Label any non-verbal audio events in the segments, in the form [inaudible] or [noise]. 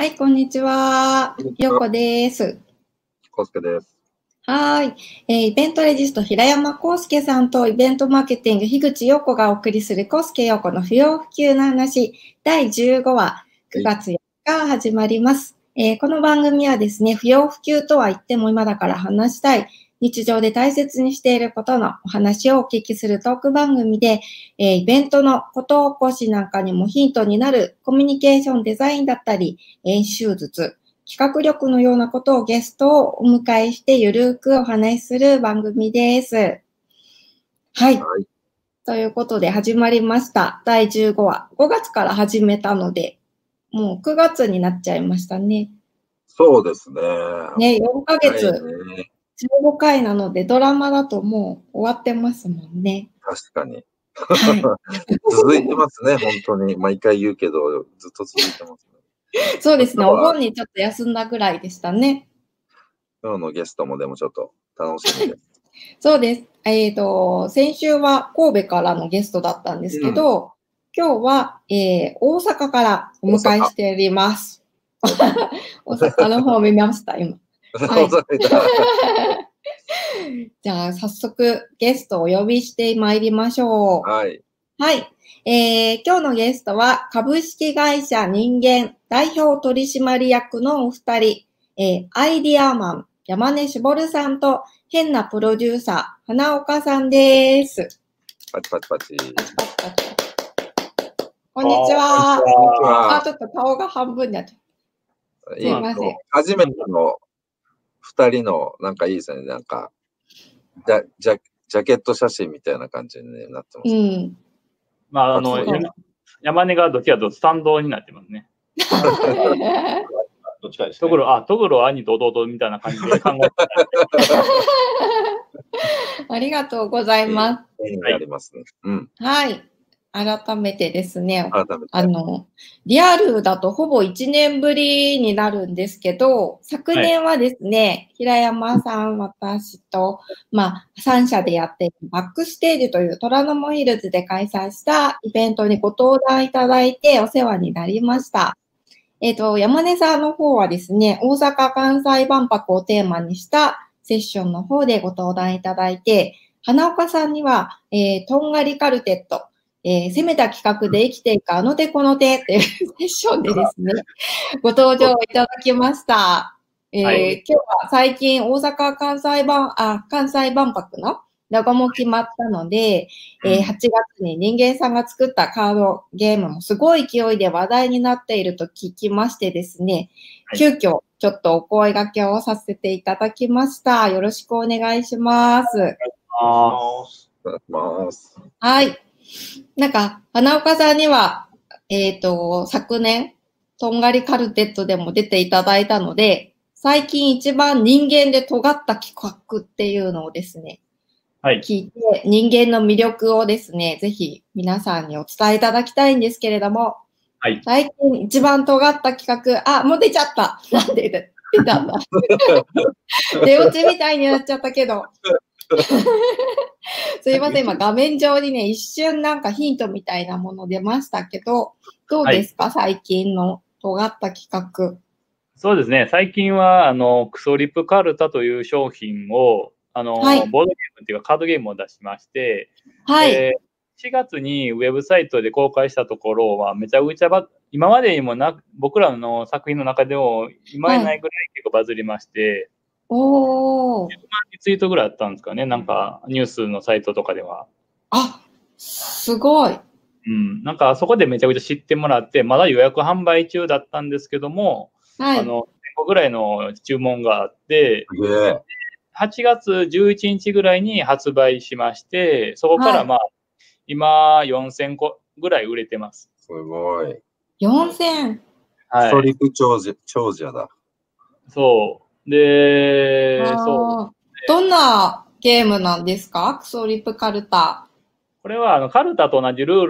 はい、こんにちは。よこです。コスケです。はい、えーイベントレジスト平山康介さんとイベントマーケティング樋口陽子がお送りする康介陽子の不要不急の話第15話9月4日始まります、えーこの番組はですね、不要不急とは言っても今だから話したい日常で大切にしていることのお話をお聞きするトーク番組で、えーイベントのこと起こしなんかにもヒントになるコミュニケーションデザインだったり、演習術、企画力のようなことをゲストをお迎えしてゆるくお話しする番組です。はい。はい。ということで始まりました。第15話。5月から始めたので、もう9月になっちゃいましたね。そうですね。ね、4ヶ月、はいね15回なので、ドラマだともう終わってますもんね。確かに。は [laughs] 続いてますね、本当に。毎回言うけど、ずっと続いてますね。い。[laughs] そうですね。お盆にちょっと休んだぐらいでしたね。今日のゲストもでもちょっと楽しみです。[laughs] そうです。えっ、と、先週は神戸からのゲストだったんですけど、今日は、えー大阪からお迎えしております。大阪の方見ました、今。はい [laughs] じゃあ、早速ゲストをお呼びしてまいりましょう。はい。はい。えー今日のゲストは株式会社人間代表取締役のお二人、えーアイディアマン山根絞さんと変なプロデューサー花岡さんです。パチパチパチ。こんにちは。こんにちあ、は。ちょっと顔が半分になっちゃう。いいません初めての二人の、なんかいいですね。なんか、ジャジャジャケット写真みたいな感じになってます。うん。まあ、あの、山山根がどっちかとスタンドになってますね。どっちかです、ね。ところ、あ、ところ兄と弟みたいな感じで考え。[laughs] ありがとうございま絵になりますね。うん。す。はい。改めてですね、改めて。あの、リアルだとほぼ1年ぶりになるんですけど、昨年はですね、平山さん、私と、まあ、3社でやっているバックステージという虎ノ門ヒルズで開催したイベントにご登壇いただいてお世話になりました。えっ、と、山根さんの方はですね、大阪・関西万博をテーマにしたセッションの方でご登壇いただいて、花岡さんには、えーとんがりカルテット、えー攻めた企画で生きていくあの手この手っていう [laughs] セッションでですね、ご登場いただきました。えーはい今日は最近大阪・関西万、あ、関西万博のロゴも決まったので、えー8月に人間さんが作ったカードゲームもすごい勢いで話題になっていると聞きましてですね、はい急遽ちょっとお声掛けをさせていただきました。よろしくお願いします。あお願いします。はい。なんか、花岡さんには、えっ、と、昨年、とんがりカルテットでも出ていただいたので、最近一番人間で尖った企画っていうのをですね、はい。聞いて、人間の魅力をですね、ぜひ皆さんにお伝えいただきたいんですけれども、はい。最近一番尖った企画、あ、もう出ちゃった。なんで出出たんだ。[laughs] 出落ちみたいになっちゃったけど。[laughs] すいません、今画面上にね、一瞬なんかヒントみたいなもの出ましたけど、どうですか、最近の尖った企画。そうですね。最近は、あの、クソリップカルタという商品を、あの、はいボードゲームっていうかカードゲームを出しまして、はい。えー4月にウェブサイトで公開したところは、めちゃくちゃば、今までにもな、僕らの作品の中でも、今にないぐらい結構バズりまして、おー。リツイートぐらいあったんですかね。なんか、ニュースのサイトとかでは。あ、すごい。うん。なんか、そこでめちゃくちゃ知ってもらって、まだ予約販売中だったんですけども、はい。あの、1000個ぐらいの注文があって、すげえ。8月11日ぐらいに発売しまして、そこかはいらまあ、今4000個ぐらい売れてます。すごい。4000。はい。ストリップ長者長者だ。そう。で、そう。どんなゲームなんですか？クソリップカルタ。これは、あの、カルタと同じルー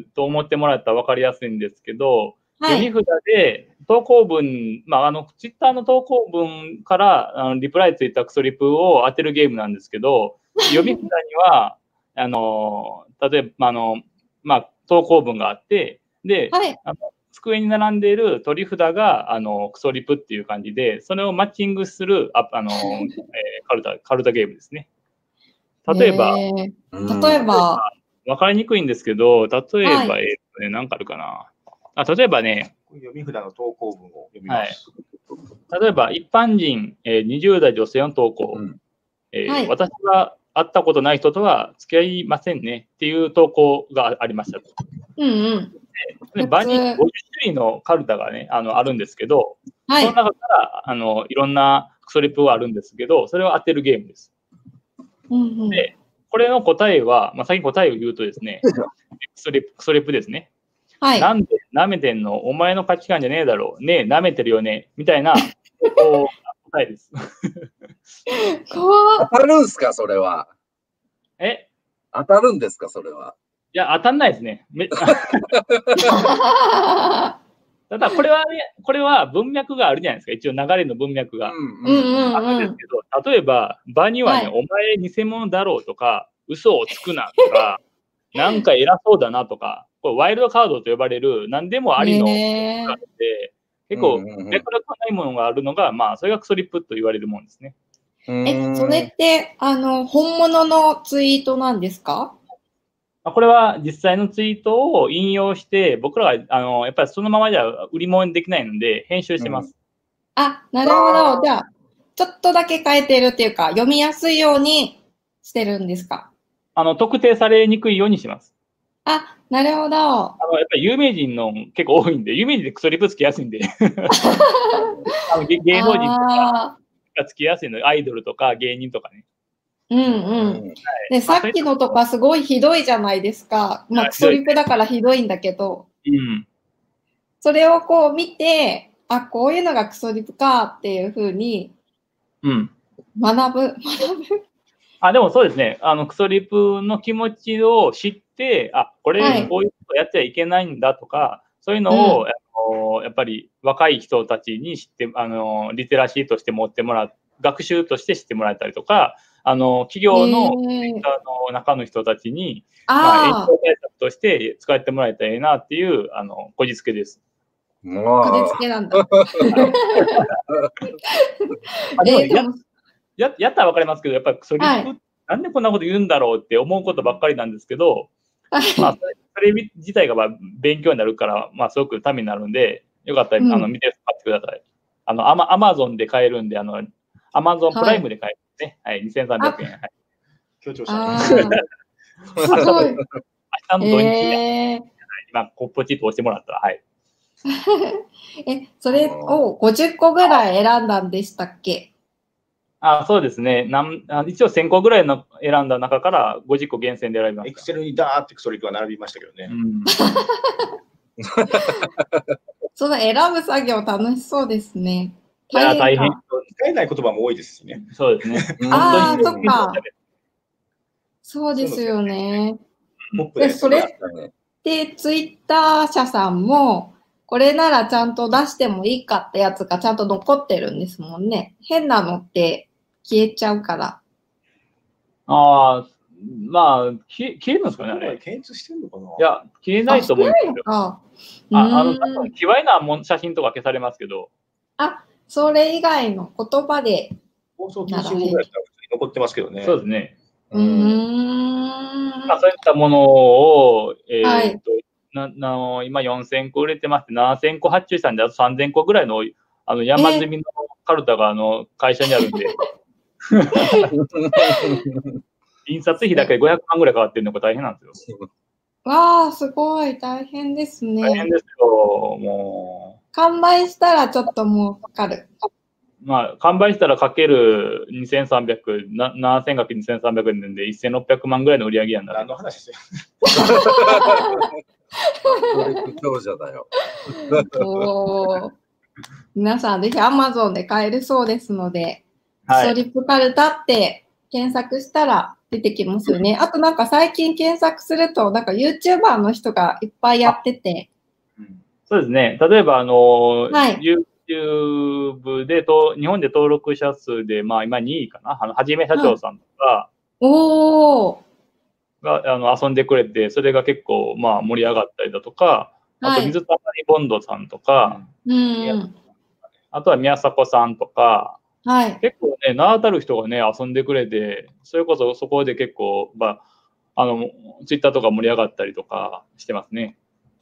ルと思ってもらったら分かりやすいんですけど、はい。読み札で投稿文、まあ、あの、ツイッターの投稿文から、あの、リプライついたクソリプを当てるゲームなんですけど、[laughs] 読み札には、あの、例えば、あの、まあ、投稿文があって、で、はい。あの机に並んでいる取り札が、あの、クソリプっていう感じで、それをマッチングする、ああの、[laughs] えーカルタ、カルタゲームですね。例えば、へーうん例えば、わかりにくいんですけど、例えば、はえっとね、なんかあるかな。あ、例えばね、読み札の投稿文を読みます。例えば、一般人、えー20代女性の投稿、うんえーはい私は会ったことない人とは付き合いませんねっていう投稿がありましたと。うんうん。で普通場に50種類のカルタがね、あのあるんですけど、はいその。中からあのいろんなクソリップがあるんですけど、それを当てるゲームです。うんうんでこれの答えは、まあ、先に答えを言うとですね、クソリップクソリップですね。はい。なんで舐めてんの？お前の価値観じゃねえだろう。ねえ、舐めてるよね？みたいな、[laughs] こう答えです。当たるんすか、それは。え？当たるんですか、それは。いや、当たんないですね。め [laughs] ただ、これはね、これは文脈があるじゃないですか。一応流れの文脈が。ううんんあるんですけど、例えば、場にはね、はいお前偽物だろうとか、嘘をつくなとか、[laughs] なんか偉そうだなとか、これワイルドカードと呼ばれる何でもありのがあって、結構、脈絡がないものがあるのが、まあ、それがクソリップと言われるもんですね。え、それって、あの、本物のツイートなんですか？まあこれは実際のツイートを引用して、僕らがあのやっぱりそのままじゃ売り物にできないので、編集してます。あ、なるほど。じゃあ、ちょっとだけ変えてるっていうか、読みやすいようにしてるんですか？あの特定されにくいようにします。あ、なるほど。あのやっぱり有名人の結構多いんで、有名人でクソリプつきやすいんで、[laughs] あの芸芸能人とかつきやすいので、アイドルとか芸人とかね。ーうんうん。で、さっきのとかすごいひどいじゃないですか。まあ、はいクソリプだからひどいんだけど、うん。それをこう見て、あ、こういうのがクソリプかっていうふうにうん。学ぶ、学ぶ。あ、でもそうですね。あの、クソリプの気持ちを知って、あ、これ、はいこういうことやっちゃいけないんだとか、そういうのを、あのやっぱり若い人たちに知って、あの、リテラシーとして持ってもらう、学習として知ってもらえたりとか、あの、企業の、の中の人たちに、まあ、炎あ症対策として使ってもらえたらいいなっていう、あの、こじつけです。こじうつけなんだ。あでも。やややったらわかりますけど、やっぱりクソリップ、はなんでこんなこと言うんだろうって思うことばっかりなんですけど、はい。まあ、それそれ自体がまあ勉強になるから、まあ、すごくためになるんで、よかったら、うん。あの見て買ってください。あの、アマアマゾンで買えるんで、あの、アマゾンプライムで買えるね。はい、2300円。はい、強調した [laughs] すごい。明日の土日に、えーまあ、こうポチッと押してもらったら、はい。[laughs] え、それを50個ぐらい選んだんでしたっけ？あそうですねなんあ。一応1000個ぐらいの選んだ中から50個厳選で選びました。エクセルにダーってクソリプが並びましたけどね。うん [laughs] その選ぶ作業楽しそうですね。いや大変か使えない言葉も多いですしね。そうですね。[laughs] あー本当にそっかそうですよね。でで、それってツイッター社さんも、これならちゃんと出してもいいかってやつがちゃんと残ってるんですもんね。変なのって消えちゃうから。ああ、まあ、消え消えるんですかね、あれ。検閲してるのかないや、消えないと思うんですよ。あ、ああの、多分、卑猥なもん写真とか消されますけど、それ以外の言葉で、放送禁止法ぐらい残ってますけどね。そうですね。うーん。まあ、そういったものを、えーはいっと、なな今4000個売れてまして、7000個発注したんで、あと3000個ぐらいのあの山積みのカルタがあの会社にあるんで、[laughs] 印刷費だけで500万ぐらいかかってるのが大変なんですよ。わあ、すごい、大変ですね。大変ですよ、も完売したらちょっともうかかる。う。まあ、完売したらかける2300、な7000かける2300円で1600万ぐらいの売り上げやんな何の話者だよ。[laughs] [laughs] おー皆さんぜひ Amazon で買えるそうですので、はい。ストリップカルタって検索したら出てきますよね。あとなんか最近検索すると、なんか YouTuber の人がいっぱいやってて、そうですね。例えば、あの、はい YouTube でと、日本で登録者数で、まあ今2位かな？あの、はじめ社長さんとかおー、が、あの遊んでくれて、それが結構、まあ盛り上がったりだとか、あとはい。水溜りボンドさんとか、うんうん。あとは宮迫さんとか、はい。結構ね、名だたる人がね、遊んでくれて、それこそそこで結構、まあ、あの、ツイッターとか盛り上がったりとかしてますね。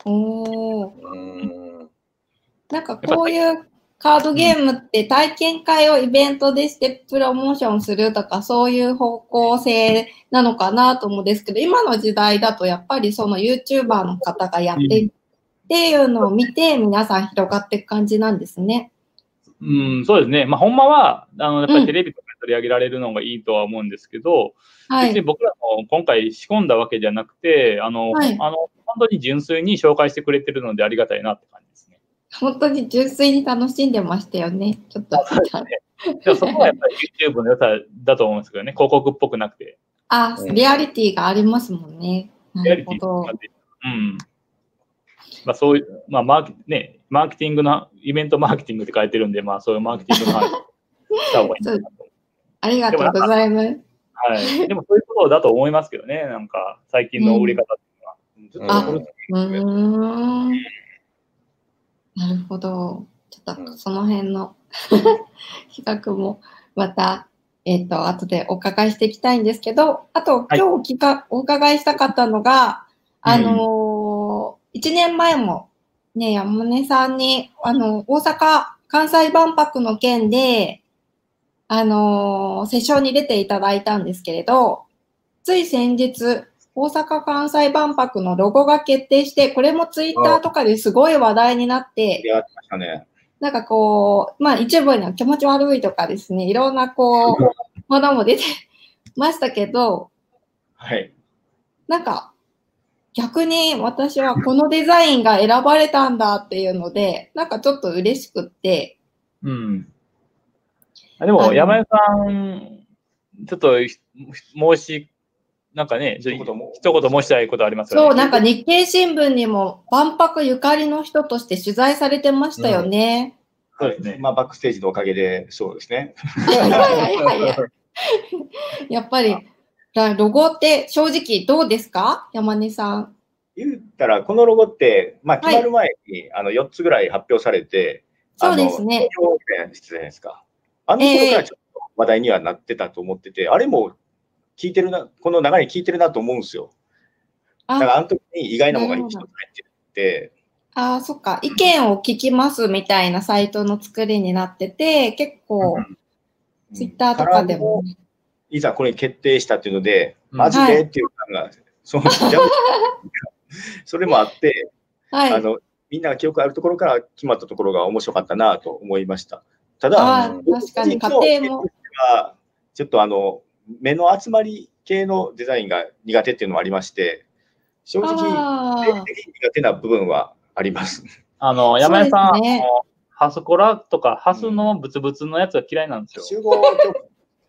おー。うーん。なんかこういうカードゲームって体験会をイベントでしてプロモーションするとかそういう方向性なのかなと思うんですけど、今の時代だとやっぱりその YouTuber の方がやってるっていうのを見て皆さん広がっていく感じなんですね。うん、そうですね。まあ、ほんまは、あの、やっぱうんりテレビとかで取り上げられるのがいいとは思うんですけど、はい。別に僕らも今回仕込んだわけじゃなくて、あの、はいあの、本当に純粋に紹介してくれてるのでありがたいなって感じ。本当に純粋に楽しんでましたよね。ちょっと。でもそこはやっぱり YouTube の良さだと思うんですけどね、広告っぽくなくて。あ、リアリティがありますもんね。なリアリティるほどうん。まあそういう、まあマーケ、ね、マーケティングの、イベントマーケティングって書いてるんで、まあそういうマーケティングの話をした方がいいと。ありがとうございます。はい。でもそういうことだと思いますけどね、なんか最近の売り方っていうのは。ずっとこれうーん。なるほど。ちょっとその辺の [laughs] 比較もまた、えっ、と、後でお伺いしていきたいんですけど、あと、はい。今日お聞かお伺いしたかったのが、あのー、1年前も、ね、山根さんに、あの、大阪・関西万博の件で、あのー、セッションに出ていただいたんですけれど、つい先日、大阪・関西万博のロゴが決定して、これもツイッターとかですごい話題になって、やってましたね。なんかこう、まあ一部には気持ち悪いとかですね、いろんなこう、ものも出てましたけど、はい。なんか逆に私はこのデザインが選ばれたんだっていうので、なんかちょっと嬉しくって、うん。あでも、山根さん、ちょっとひ申し、なんかね、一言も一言申したいことありますよね。そう、なんか日経新聞にも万博ゆかりの人として取材されてましたよね。そうですねまあ、バックステージのおかげで、そうですね。はいはいはいはいやっぱり、[laughs] らロゴって正直どうですか？山根さん。言ったら、このロゴって、まあ、決まる前に、あの4つぐらい発表されて、そうですねあの投票みたいなのしてたじゃないですか。あの頃からちょっと話題にはなってたと思ってて、あれも聞いてるな、この流れ聞いてるなと思うんですよ。だから、ああの時に意外なものが一つ入ってて、あー、そっか。意見を聞きますみたいなサイトの作りになってて、結構、ツイッターとかでもね。いざこれ決定したっていうので、うんマジでっていう感が、そうじゃ [laughs] それもあって、はい。あの、みんなが記憶あるところから決まったところが面白かったなと思いました。ただ、確かに、家庭も。はちょっとあの、目の集まり系のデザインが苦手っていうのもありまして、正直、苦手な部分はあります。あの、山根さん、ねあのハスコラとか、ハスのブツブツのやつが嫌いなんですよ。集合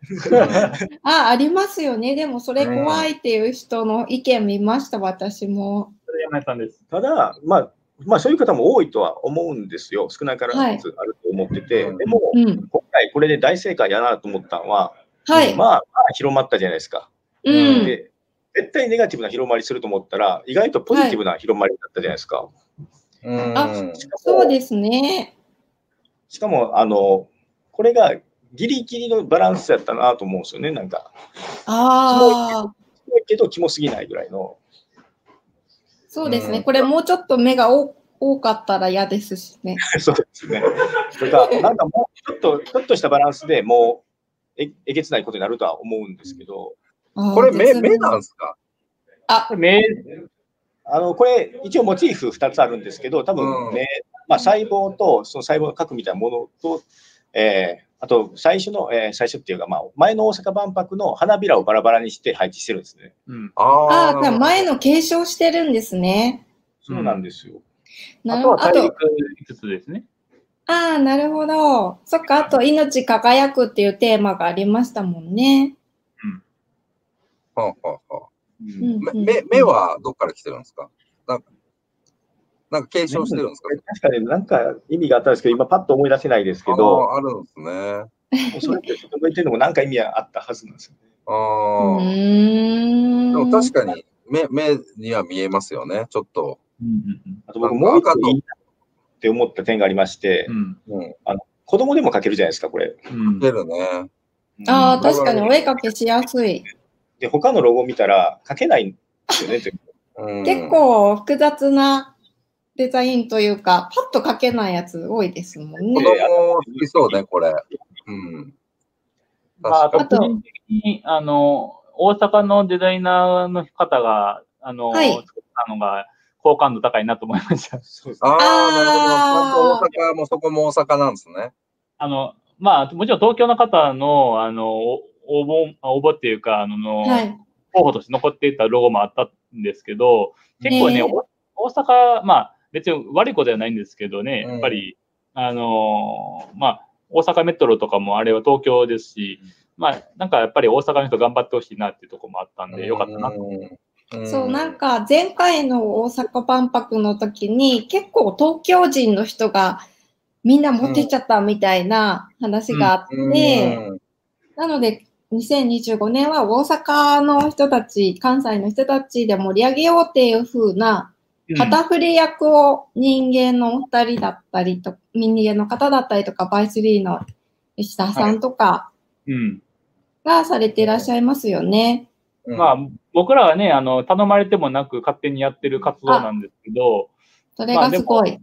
[laughs] あ、ありますよね。でもそれ怖いっていう人の意見見ました、私も。それ山根さんです。ただ、まあ、まあ、そういう方も多いとは思うんですよ。少ないからずつあると思ってて。はいでも、うん。今回これで大正解やなと思ったのは、はい。まあ、まあ、広まったじゃないですか。うん。で、絶対ネガティブな広まりすると思ったら、意外とポジティブな広まりだったじゃないですか。うんあそうですね。しかも、あの、これがギリギリのバランスやったなと思うんですよね。なんか、ああ、キモいけど、キモすぎないぐらいの。そうですね。うんこれもうちょっと目が多多かったら嫌ですしね。[laughs] そうですね。それか、なんかもう、ちょっと、ちょっとしたバランスでもう、ええげつないことになるとは思うんですけど、これ目、目なんすか？あ、目、あの、これ、一応モチーフ2つあるんですけど、多うん分目、まあ、細胞と、その細胞の核みたいなものと、えーあと、最初の、えー最初っていうか、まあ、前の大阪万博の花びらをバラバラにして配置してるんですね。うん。ああ前の継承してるんですね。そうなんですよ。あなるほど。あととは大陸、5つですね？ああ、なるほど。そっか、あと、命輝くっていうテーマがありましたもんね。はあはあはあうん目目目はどっから来てるんですか？なんか、なんか継承してるんですか？確かになんか意味があったんですけど、今パッと思い出せないですけど、あーあるんですね。それってちょっと覚えてるのもなんか意味があったはずなんですよね。うああ。でも確かに目目には見えますよね。ちょっとうんうんあと僕もう一個いいなって思った点がありましてう、んうん。子供でも描けるじゃないですか、これ。うん出るね。ああ、うん確かにお絵かけしやすい。で、他のロゴ見たら描けないんですよね。[laughs] 結構複雑なデザインというか、パッと描けないやつ多いですもん子ね。供好きそうね、これ。うん。まあ、あと個人的に、あの、大阪のデザイナーの方が、あの、はい作ったのが、好感度高いなと思いました。そうですああ、なるほど。大阪もそこも大阪なんですね。あの、まあ、もちろん東京の方の、あの、お応募、あ応募っていうか、あの、はい。候補として残っていたロゴもあったんですけど、結構ね、大阪、まあ、別に悪いことではないんですけどね、うんやっぱり、あのーまあ、大阪メトロとかもあれは東京ですし、まあ、なんかやっぱり大阪の人頑張ってほしいなっていうところもあったんで、よかったなと。うんそう、なん、か前回の大阪万博の時に結構東京人の人がみんな持ってっちゃったみたいな話があって、うんなので2025年は大阪の人たち、関西の人たちで盛り上げようっていう風な旗振り役を人間のお二人だったりと、人間の方だったりとか、バイスリーの吉田さんとかうん。がされていらっしゃいますよね。うんまあ、僕らはね、あの、頼まれてもなく勝手にやってる活動なんですけど、それがすごい。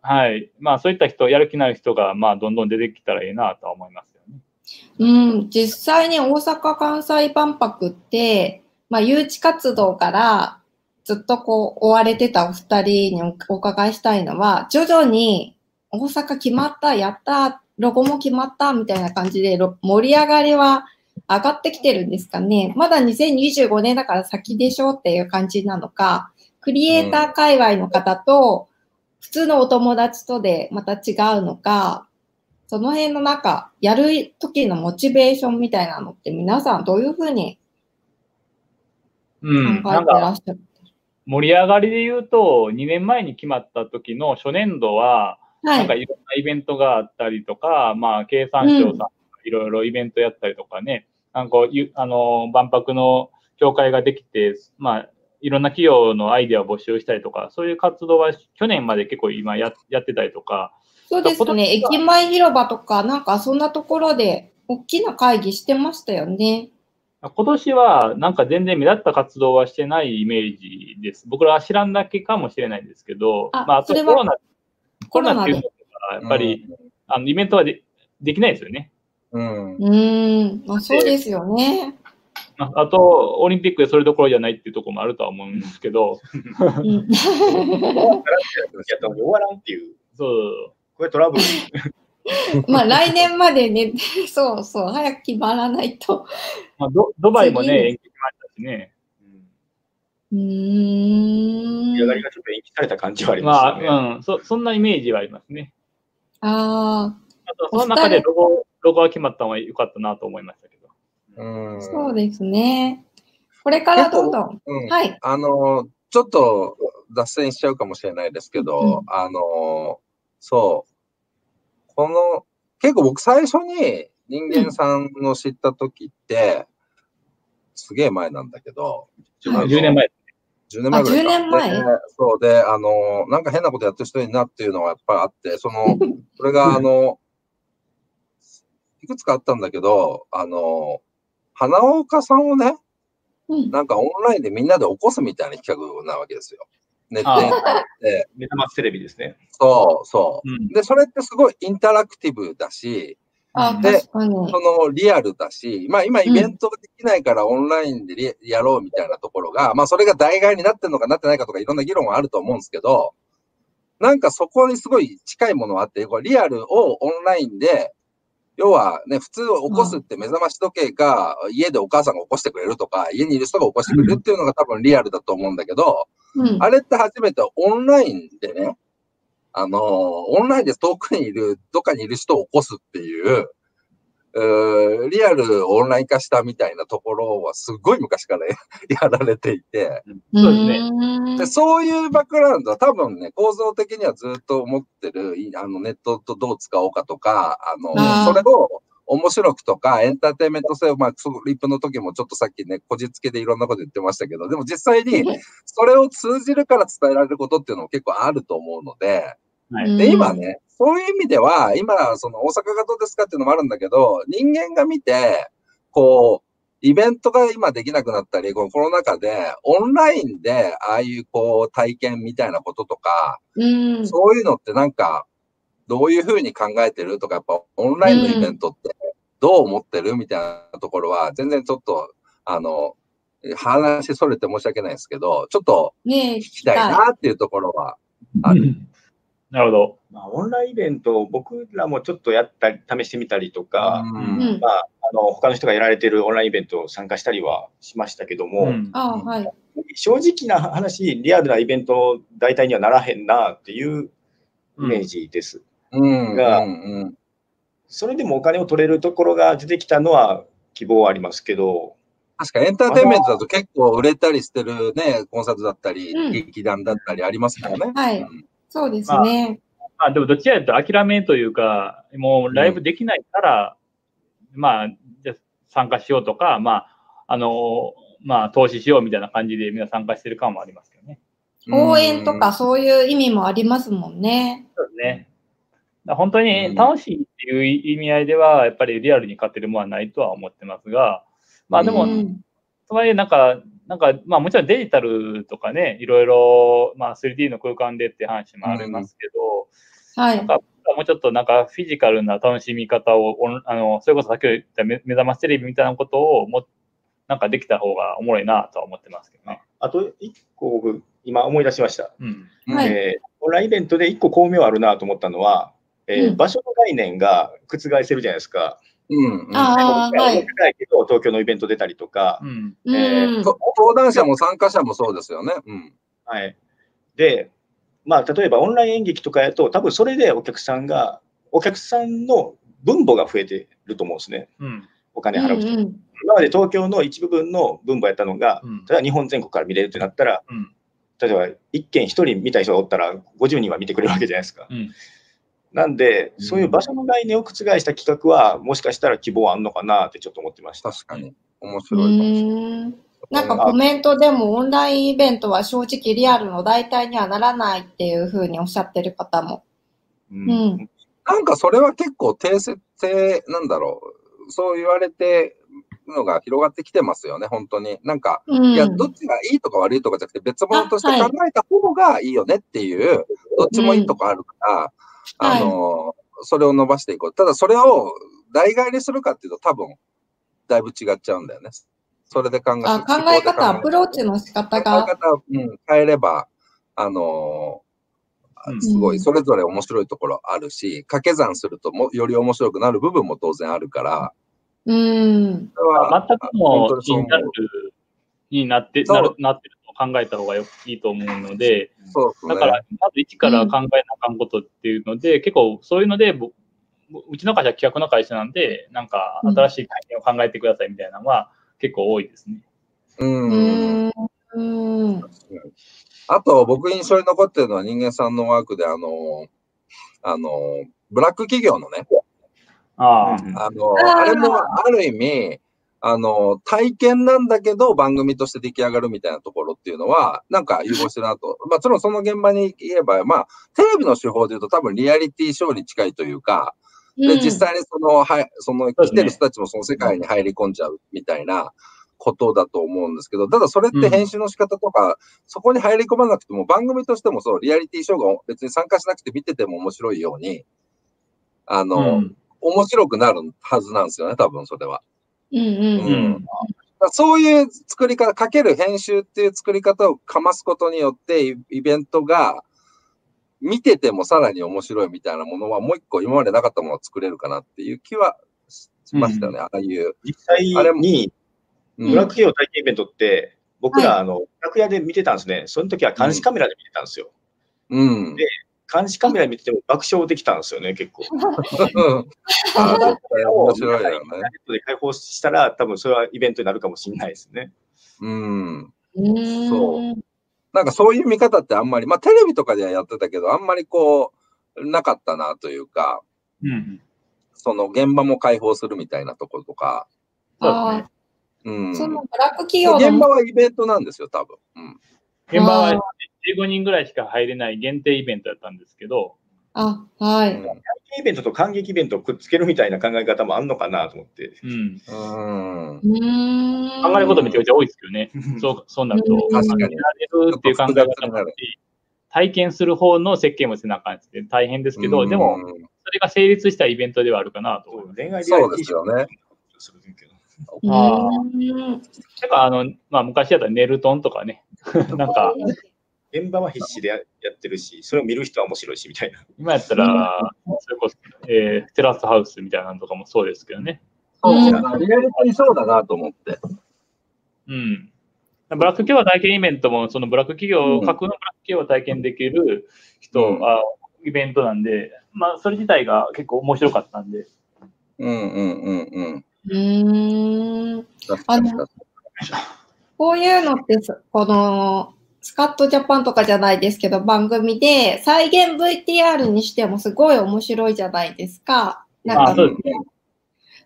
はい。まあ、そういった人、やる気のある人が、まあ、どんどん出てきたらいいなとは思いますよね。うん、実際に大阪・関西万博って、まあ、誘致活動からずっとこう追われてたお二人にお伺いしたいのは、徐々に大阪決まった、やった、ロゴも決まったみたいな感じでろ盛り上がりは上がってきてるんですかね。まだ2025年だから先でしょっていう感じなのか、クリエイター界隈の方と普通のお友達とでまた違うのか、その辺の中、やる時のモチベーションみたいなのって皆さんどういうふうにうん。考えてらっしゃる、盛り上がりで言うと、2年前に決まった時の初年度は、はい。なんかいろんなイベントがあったりとか、まあ、経産省さんがいろいろイベントやったりとかね、なんかゆ、あの、万博の協会ができて、まあ、いろんな企業のアイデアを募集したりとか、そういう活動は去年まで結構今ややってたりとか、そうですね。駅前広場とか、なんかそんなところで大きな会議してましたよね。今年はなんか全然目立った活動はしてないイメージです。僕らは知らんだけかもしれないんですけど、あまあ、コロナ、コロナっていうのコがやっぱり、あのイベントはでできないですよね。うん。うーん、まあ、そうですよね。まああと、オリンピックでそれどころじゃないっていうところもあるとは思うんですけど、終わらんっていう、そう、これトラブル。[laughs] まあ来年までね、[laughs] そうそう、早く決まらないと。まあ、ドドバイも次ね、延期しましたしね。うーん。仕上がりがちょっと延期された感じはありまますよね。あ、うんそ、そんなイメージはありますね。ああと、その中でロゴ、ロゴが決まったのは良かったなと思いましたけど。うんあ、そうですね。これからどんどん。うんはい。あの、ちょっと脱線しちゃうかもしれないですけど、うんあの、そう、この、結構僕最初に人間さんの知った時って、すげえ前なんだけど、あの10年前。10年前ぐらいか。あ10年前でそうで、あの、なんか変なことやってる人いるなっていうのはやっぱりあって、その、それがあの、いくつかあったんだけど、あの、花岡さんをね、うん。なんかオンラインでみんなで起こすみたいな企画なわけですよ。ネットにで、メタマステレビですね。そうそうう。ん。で、それってすごいインタラクティブだし、で。そのリアルだし、まあ今イベントができないからオンラインでリやろうみたいなところが、まあそれが代替になってるのかなってないかとかいろんな議論はあると思うんですけど、なんかそこにすごい近いものがあって、これリアルをオンラインで、要はね、普通起こすって目覚まし時計が家でお母さんが起こしてくれるとか、家にいる人が起こしてくれるっていうのが多分リアルだと思うんだけど、うん。あれって初めてオンラインでね、あのーオンラインで遠くにいる、どっかにいる人を起こすっていう、リアルをオンライン化したみたいなところはすごい昔から [laughs] やられていて、そうですね。ねでそういうバックグラウンドは多分ね、構造的にはずっと思ってる、いあのネットとどう使おうかとか、あの、それを面白くとか、エンターテインメント性を、まあ、リップの時もちょっとさっきね、こじつけでいろんなこと言ってましたけど、でも実際に、それを通じるから伝えられることっていうのも結構あると思うので、はいで、今ね、そういう意味では、今、その大阪がどうですかっていうのもあるんだけど、人間が見て、こう、イベントが今できなくなったり、このコロナ禍で、オンラインで、ああいうこう、体験みたいなこととか、うん。そういうのってなんか、どういうふうに考えてるとか、やっぱオンラインのイベントってどう思ってるみたいなところは、全然ちょっと、あの、話それて申し訳ないですけど、ちょっと聞きたいなっていうところはある。なるほど。まあ、オンラインイベント、僕らもちょっとやったり、試してみたりとか、うんうん。まあ、あの他の人がやられてるオンラインイベントを参加したりはしましたけども、うんあはい。正直な話、リアルなイベント代替にはならへんなっていうイメージです。うん。がうんうんそれでもお金を取れるところが出てきたのは希望はありますけど、確かエンターテインメントだと結構売れたりしてるね、コンサートだったり、うん劇団だったりありますからね。はいうんそうですね。まあでもどっちかというと諦めというか、もうライブできないから、まあ、じゃあ参加しようとか、まあ、あの、まあ、投資しようみたいな感じでみんな参加してる感もありますけどね。応援とかそういう意味もありますもんね。そうですね。本当に楽しいっていう意味合いでは、やっぱりリアルに勝てるものはないとは思ってますが、まあでも、うんとはいえ、なんか、なんか、まあもちろんデジタルとかね、いろいろ、まあ 3D の空間でって話もありますけど、はいなん。か、もうちょっとなんかフィジカルな楽しみ方を、あの、それこそさっき言った目目覚ましテレビみたいなことをも、なんかできた方がおもろいなとは思ってますけどね。あと一個僕、今思い出しました。うん。はいえーオンラインイベントで一個巧妙あるなと思ったのは、えーうん場所の概念が覆せるじゃないですか。うんうんああ、はい。けど東京のイベント出たりとか、うん。うん。えーと登壇者も参加者もそうですよね。うん。はい。で、まあ、例えばオンライン演劇とかやと、多分それでお客さんが、お客さんの分母が増えてると思うんですね。うん。お金払う人。うんうん今まで東京の一部分の分母やったのが、うん例えば日本全国から見れるってなったら、うん例えば1件1人見たい人がおったら50人は見てくれるわけじゃないですか。うん。なんで、そういう場所の概念を覆した企画は、もしかしたら希望あんのかなってちょっと思ってました。確かに。面う白いかもしれない。んなんかコメントでもオンラインイベントは正直リアルの代替にはならないっていうふうにおっしゃってる方も。ううんん。なんかそれは結構定設定、なんだろう。そう言われてるのが広がってきてますよね、本当に。なんか、うん。いや、どっちがいいとか悪いとかじゃなくて、別物として考えた方がいいよねっていう、どっちもいいとこあるから、あの、それを伸ばしていこう。ただ、それを代替にするかっていうと、多分、だいぶ違っちゃうんだよね。それで考えあ考え方、アプローチの仕方考えが。方を、うん、変えれば、あのーうんすごい、うんそれぞれ面白いところあるし、掛け算するともより面白くなる部分も当然あるから、うん。それは全く本当のにそう思うインタルになって、なるなってると考えた方がよいいと思うので、そうですね。だから、まず一から考えなあかんことっていうので、結構そういうので、ぼうちの会社は企画の会社なんで、なんか新しい概念を考えてくださいみたいなのは結構多いですね。う。うんん。うん。あと、僕印象に残ってるのは人間さんのワークで、あの、あの、ブラック企業のね、ああ、の、あれもある意味、あの、体験なんだけど番組として出来上がるみたいなところっていうのは、なんか融合してるなと。まあ、もちろんその現場に言えば、まあ、テレビの手法で言うと多分リアリティショーに近いというか、で、実際にその、はい、その、来てる人たちもその世界に入り込んじゃうみたいなことだと思うんですけど、ただそれって編集の仕方とか、そこに入り込まなくても番組としてもそう、リアリティショーが別に参加しなくて見てても面白いように、あの、うん面白くなるはずなんですよね、多分それは。うん。うん。そういう作り方、かける編集っていう作り方をかますことによって、イイベントが見ててもさらに面白いみたいなものはもう一個今までなかったものを作れるかなっていう気はししましたよね、ああいう。実際あれもに、うんブラック企業体験イベントって、僕ら、はいあの、楽屋で見てたんですね。その時は監視カメラで見てたんですよ。うん。で監視カメラ見てても爆笑できたんですよね、結構。[laughs] 面白いよインターネッね。トで開放したら、多分それはイベントになるかもしれないですね。うん。うん。そうなんかそういう見方ってあんまり、まあテレビとかではやってたけど、あんまりこう、なかったなというか、うん。その現場も開放するみたいなところとか、そうですね。うん。そのブラック企業の現場はイベントなんですよ、多分。うん。現場は15人ぐらいしか入れない限定イベントだったんですけど、あ、はい。うんイベントと感激イベントをくっつけるみたいな考え方もあるのかなと思って。うん。うん。考えることめちゃくちゃ多いですけどね。そう、そうなると。うん確かにやれるっていう考え方もあるし、体験する方の設計もせなあかんですね。大変ですけど、でも、うん、それが成立したイベントではあるかなと思います。恋愛そうですよね。するけどうあーん。てか、あの、まあ、昔だったらネルトンとかね、[laughs] なんか、現場は必死でややってるし、それを見る人は面白いしみたいな。今やったら、それこそ、えーテラスハウスみたいなのとかもそうですけどね。うんそうだなリアリティそうだなと思って。うん。ブラック企業体験イベントも、そのブラック企業、うん架空のブラック企業を体験できる人、うんあイベントなんで、まあ、それ自体が結構面白かったんで、うんうんうんうん。うーん。確かに確かこういうのってそ、この、スカットジャパンとかじゃないですけど、番組で再現 VTR にしてもすごい面白いじゃないですか。なんかあそうですね。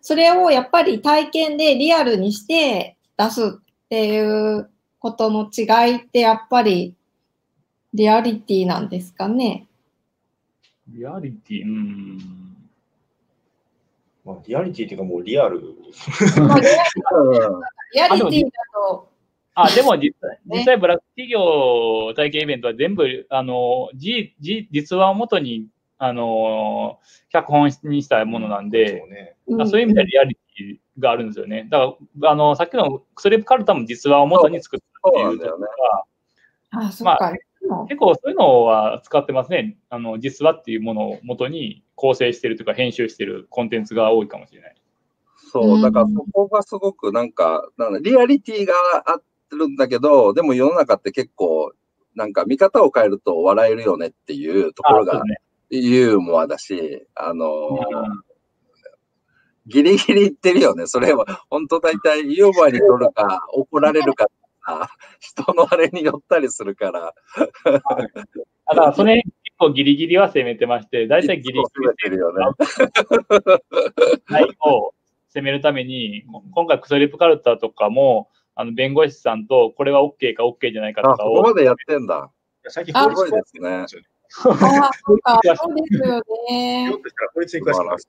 それをやっぱり体験でリアルにして出すっていうことの違いってやっぱりリアリティなんですかね。リアリティ、うん。まあ、リアリティっていうかもうリアル。リアリティだと、あ、でも実際、[laughs] ね実際ブラック企業体験イベントは全部、あの、じ、じ、実話をもとに、あの、脚本にしたものなんで、そうね。あそういう意味ではリアリティがあるんですよね。だから、あの、さっきのクソレプカルタも実話をもとに作ったっていうところが、あ、そっか。でも結構そういうのは使ってますね。あの、実話っていうものをもとに構成してるというか編集してるコンテンツが多いかもしれない。そう、だからそこがすごくなんか、なんだリアリティがあってるんだけど、でも世の中って結構、なんか見方を変えると笑えるよねっていうところがユーモアだし、あのギリギリ言ってるよね。それは、本当大体ユーモアに取るか、怒られるか、人のあれによったりするから。だから、それ結構ギリギリは攻めてまして、大体ギリギリ攻めてるよね。ないを攻めるために、今回クソリプカルタとかも、あの弁護士さんとこれは OK か OK じゃないかとあ、かをそこまでやってんだ。最近あすごいですね。あ、そうか、そうですよね。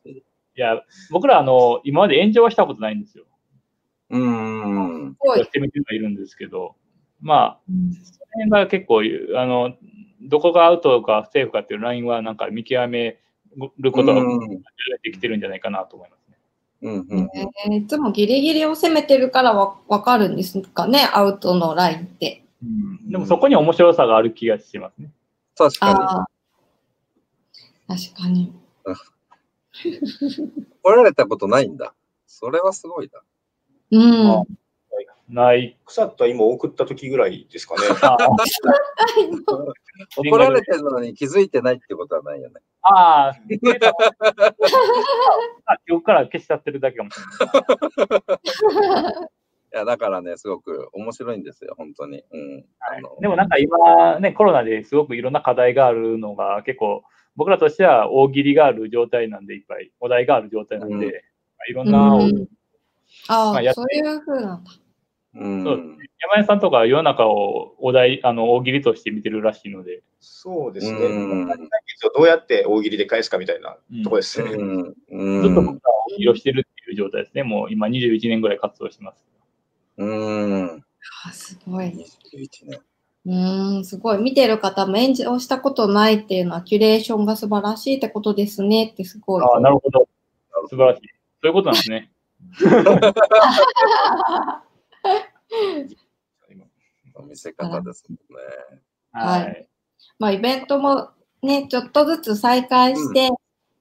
い。いや、僕らあの、今まで炎上はしたことないんですよ。うーん。すごいやっ。てみてはいるんですけど、まあ、その辺が結構、あの、どこがアウトかセーフかっていうラインはなんか見極めることがうんできてるんじゃないかなと思いますね。うんうんえーいつもギリギリを攻めてるからわわかるんですかね、アウトのラインって。でもそこに面白さがある気がしますね。確かああ。確かに。に。[laughs] 怒られたことないんだ。それはすごいな。うん。あない。腐った芋を送った時ぐらいですかね。[laughs] あ [laughs] 怒られてるのに気づいてないってことはないよね。ああ記憶から消しちゃってるだけかもしれない。いや、だからね、すごく面白いんですよ、本当に。うん。あのでもなんか今ね、コロナですごくいろんな課題があるのが結構、僕らとしては大喜利がある状態なんで、いっぱい、お題がある状態なんで、うんまあいろんな、うんああ、そういうふうなんだ。うん。山根さんとか世の中をお題、あの、大喜利として見てるらしいので、そうですね。うんどうやって大喜利で返すかみたいなとこですね。うん。ずっとうん僕。ら大喜利をしてるっていう状態ですね。もう今21年ぐらい活動してます。うん。あすごい。21年。うーん、すごい。見てる方も炎上したことないっていうのは、キュレーションが素晴らしいってことですねってすごい。ああ、なるほど。素晴らしい。そういうことなんですね。[laughs] 見せ方ですもんね。はいはい。まあ、イベントもね、ちょっとずつ再開して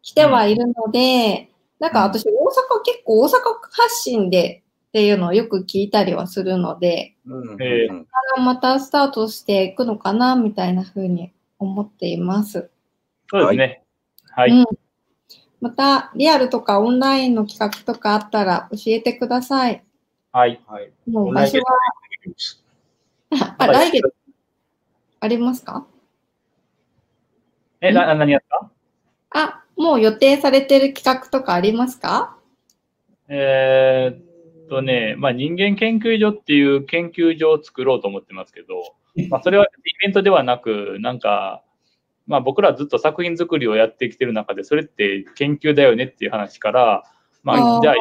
きてはいるので、なんか私、大阪結構大阪発信でっていうのをよく聞いたりはするので、うん。えうんまたスタートしていくのかな、みたいな風に思っています。そうですね。はい。うん。また、リアルとかオンラインの企画とかあったら教えてください。はい。はい。もう場所は、[laughs] あ、来月ありますか？え、な、何やった？あ、もう予定されてる企画とかありますか？えーっとね、まあ、人間研究所っていう研究所を作ろうと思ってますけど、[laughs] まあ、それはイベントではなく、なんか、まあ、僕らずっと作品作りをやってきてる中で、それって研究だよねっていう話から、まあ、じゃあ、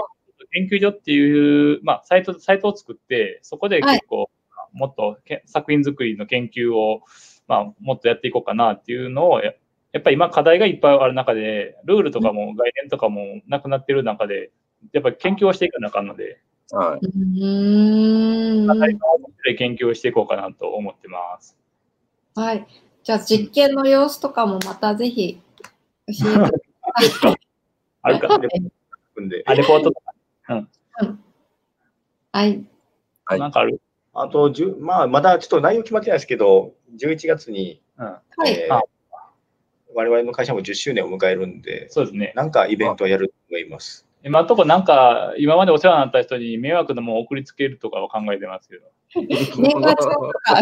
研究所っていう、まあ、サイト、サイトを作って、そこで結構、もっとけ作品作りの研究を、まあ、もっとやっていこうかなっていうのをや、やっぱり今課題がいっぱいある中で、ルールとかも概念とかもなくなってる中で、やっぱり研究をしていかなあかんので、はうい。ーん。かなり面白い研究をしていこうかなと思ってます。はい。じゃあ実験の様子とかもまたぜひ教えてください。[laughs] あるか、あレポートとか、はい。はいなんかある？あと、まあ、まだちょっと内容決まってないですけど、11月に、うん。はい。えーあ我々の会社も10周年を迎えるんで、そうですね。なんかイベントをやると思います。今のところなんか、今までお世話になった人に迷惑なものを送りつけるとかを考えてますけど。年賀状とか [laughs]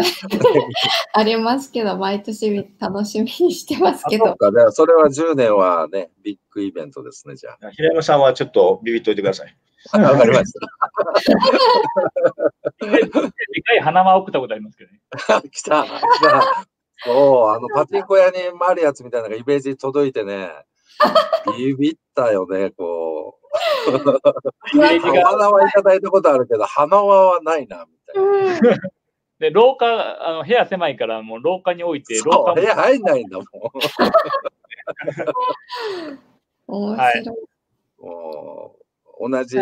ありますけど、毎年楽しみにしてますけど。そうか、ね、それは10年はね、ビッグイベントですね、じゃ平山さんはちょっとビビっといてください。あ。わかりました。でかい花輪送ったことありますけどね。[laughs] 来た。来たそう、あの、[laughs] パチンコ屋にあるやつみたいなのがイメージ届いてね、ビビったよね、こう。イメージが。花はいただいたことあるけど、花輪はないな、みたいな。で、廊下、あの部屋狭いから、もう廊下に置いて、廊そう、下も部屋入んないんだもん。[laughs] 面はい白い。もう同じ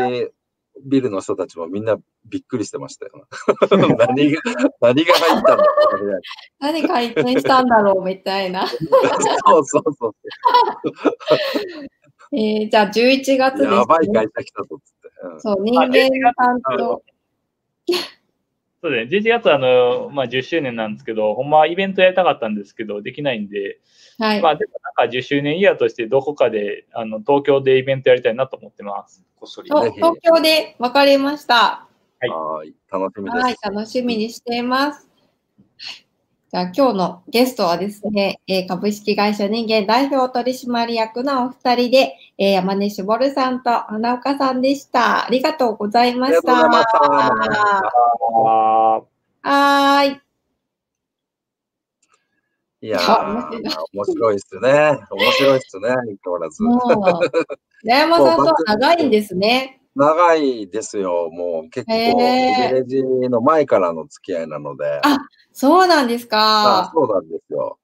ビルの人たちもみんなびっくりしてましたよ。[laughs] 何が、何が入ったんだこの部屋に何回転したんだろうみたいな。そうそうそう。[laughs] えー、じゃあ11月です、ね。やばい会社来たぞっつって。うんそう、人間担当。そうですね。11月はあの、まあ、10周年なんですけど、ほんまはイベントやりたかったんですけど、できないんで、はい。まあ、でもなんか10周年イヤーとしてどこかで、あの、東京でイベントやりたいなと思ってます。こっそり。とぜひ東京で分かりました。はいはい、楽しみです。はい、楽しみにしています。じゃあ今日のゲストはですね、えー株式会社人間代表取締役のお二人で、えー山根絞さんと花岡さんでした。ありがとうございました。はーい。いや面白いっすね。面白いっすね、相変わらず。もう、平 [laughs] 山さんとは長いんですね。長いですよ、もう結構、レッジの前からの付き合いなので。あそうなんですか。あそうなんですよ。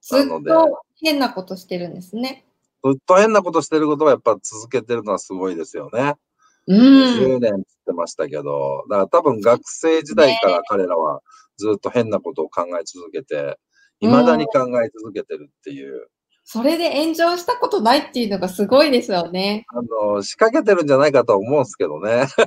ずっなのでと変なことしてるんですね。ずっと変なことしてることはやっぱ続けてるのはすごいですよね。うん。10年って言ってましたけど、だから多分学生時代から彼らはずっと変なことを考え続けて、未だに考え続けてるっていう、それで炎上したことないっていうのがすごいですよね。あの、仕掛けてるんじゃないかとは思うんですけどね。[laughs]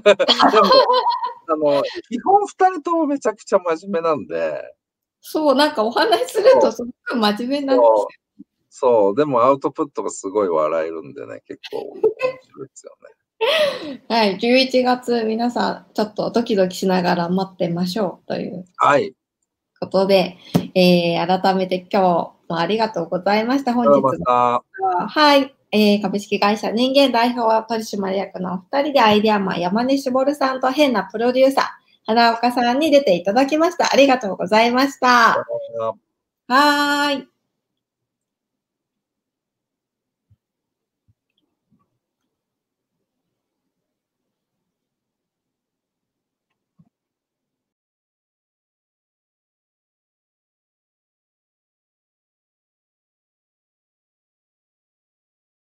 あの、基本二人ともめちゃくちゃ真面目なんで、そう、なんかお話しするとすごく真面目なんでそう、そう、でもアウトプットがすごい笑えるんでね、結構面白いですよね。す。[laughs] はい、11月皆さんちょっとドキドキしながら待ってましょうというはい。ことで、えー、改めて今日もありがとうございました。本日どうもまた。はい、えー、株式会社人間代表取締役のお二人でアイデアマン山根絞さんと変なプロデューサー花岡さんに出ていただきました。ありがとうございました。はーい。